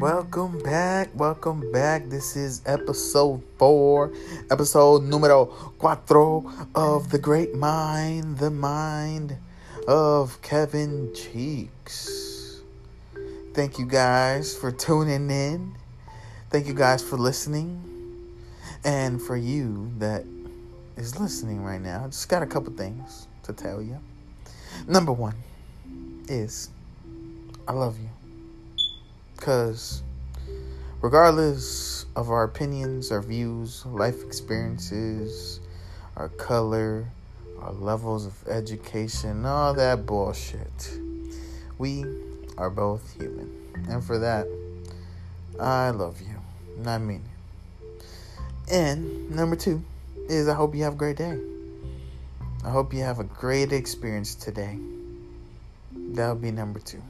Welcome back, welcome back. This is episode four, episode numero cuatro of the great mind, the mind of Kevin Cheeks. Thank you guys for tuning in. Thank you guys for listening. And for you that is listening right now, I just got a couple things to tell you. Number one is I love you. Because regardless of our opinions, our views, life experiences, our color, our levels of education, all that bullshit, we are both human. And for that, I love you. And I mean it. And number two is I hope you have a great day. I hope you have a great experience today. That'll be number two.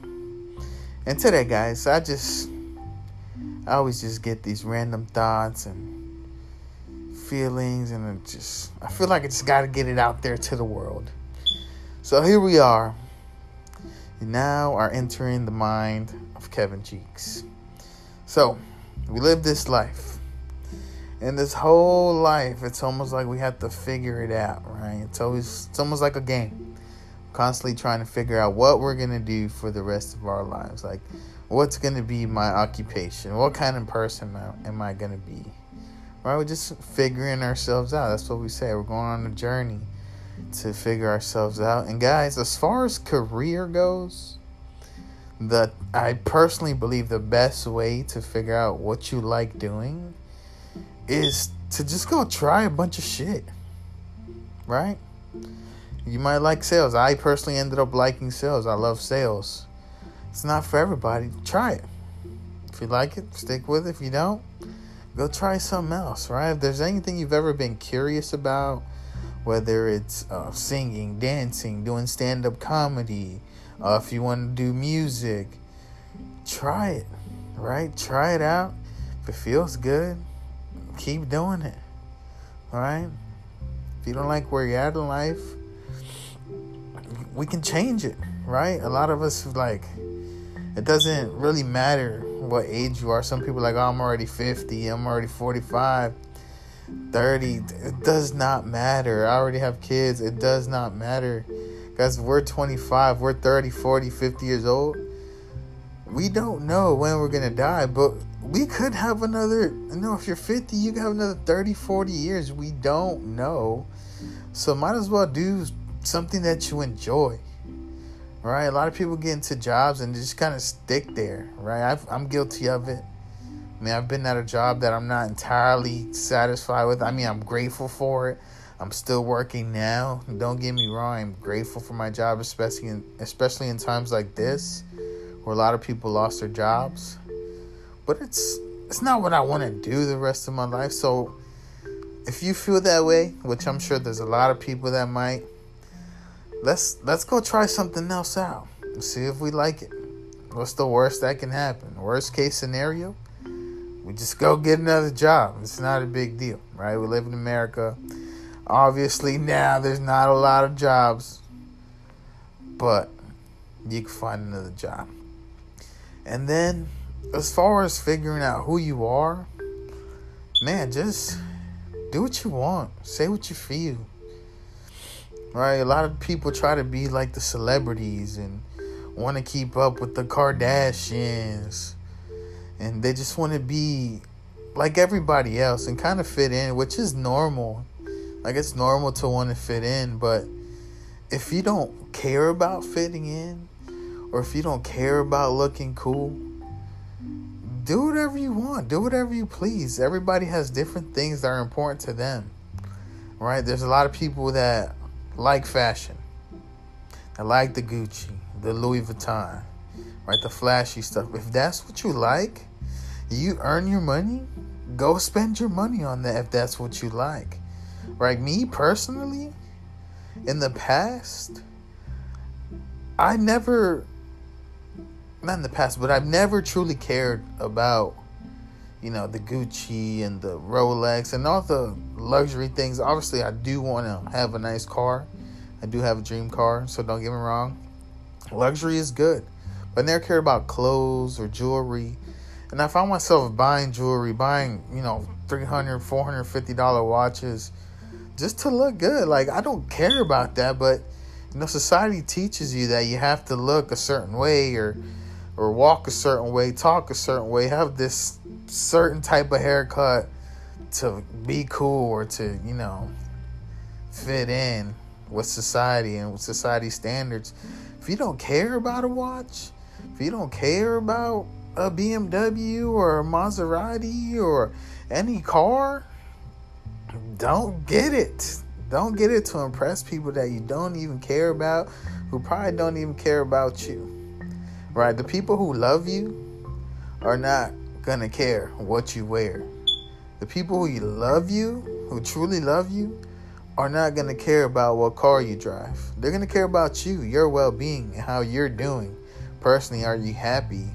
And today, guys, I just, I always just get these random thoughts and feelings, and just, I feel like I just got to get it out there to the world. So here we are. You now are entering the mind of Kevin Cheeks. So, we live this life. And this whole life, it's almost like we have to figure it out, right? It's always, it's almost like a game constantly trying to figure out what we're going to do for the rest of our lives. Like, what's going to be my occupation? What kind of person am I going to be? Right? We're just figuring ourselves out. That's what we say. We're going on a journey to figure ourselves out. And, guys, as far as career goes, the I personally believe the best way to figure out what you like doing is to just go try a bunch of shit. Right? You might like sales. I personally ended up liking sales. I love sales. It's not for everybody. Try it. If you like it, stick with it. If you don't, go try something else, right? If there's anything you've ever been curious about, whether it's uh, singing, dancing, doing stand up comedy, uh, if you want to do music, try it, right? Try it out. If it feels good, keep doing it, right? If you don't like where you're at in life, we can change it, right? A lot of us like it doesn't really matter what age you are. Some people like, oh, I'm already 50, I'm already 45, 30. It does not matter. I already have kids. It does not matter. Guys, we're 25, we're 30, 40, 50 years old. We don't know when we're going to die, but we could have another, you know, if you're 50, you can have another 30, 40 years. We don't know. So might as well do something that you enjoy right? A lot of people get into jobs and just kind of stick there right? I am guilty of it. I mean i've been at a job that i'm not entirely satisfied with. I mean i'm grateful for it. I'm still working now. Don't get me wrong i'm grateful for my job especially in, especially in times like this where a lot of people lost their jobs. But it's it's not what i want to do the rest of my life. So if you feel that way which i'm sure there's a lot of people that might let's let's go try something else out. See if we like it. What's the worst that can happen? Worst case scenario, we just go get another job. It's not a big deal, right? We live in America. Obviously, now there's not a lot of jobs, but you can find another job. And then, as far as figuring out who you are, man, just do what you want, say what you feel right? A lot of people try to be like the celebrities and want to keep up with the Kardashians, and they just want to be like everybody else and kind of fit in, which is normal. Like it's normal to want to fit in, but if you don't care about fitting in, or if you don't care about looking cool, do whatever you want. Do whatever you please. Everybody has different things that are important to them. Right? There's a lot of people that like fashion. I like the Gucci, the Louis Vuitton, right? The flashy stuff. If that's what you like, you earn your money, go spend your money on that if that's what you like. Right? Me personally, in the past, I never, not in the past, but I've never truly cared about you know, the Gucci and the Rolex and all the luxury things. Obviously, I do want to have a nice car. I do have a dream car, so don't get me wrong. Luxury is good, but I never cared about clothes or jewelry. And I found myself buying jewelry, buying, you know, 300 $450 watches just to look good. Like, I don't care about that, but, you know, society teaches you that you have to look a certain way or, or walk a certain way, talk a certain way, have this certain type of haircut to be cool or to, you know, fit in with society and with society standards. If you don't care about a watch, if you don't care about a BMW or a Maserati or any car, don't get it. Don't get it to impress people that you don't even care about, who probably don't even care about you. Right? The people who love you are not gonna care what you wear. The people who love you, who truly love you, are not gonna care about what car you drive. They're gonna care about you, your well being, and how you're doing. Personally, are you happy?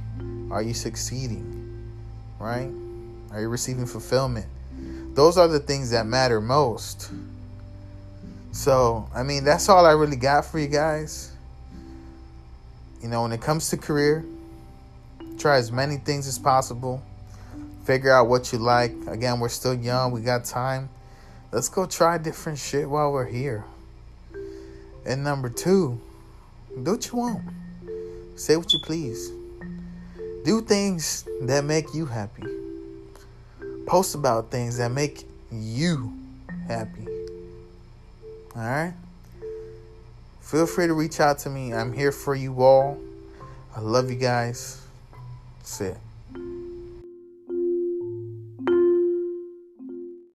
Are you succeeding? Right? Are you receiving fulfillment? Those are the things that matter most. So, I mean, that's all I really got for you guys. You know, when it comes to career, try as many things as possible. Figure out what you like. Again, we're still young, we got time. Let's go try different shit while we're here. And number two, do what you want. Say what you please. Do things that make you happy. Post about things that make you happy. All right? Feel free to reach out to me. I'm here for you all. I love you guys. That's it.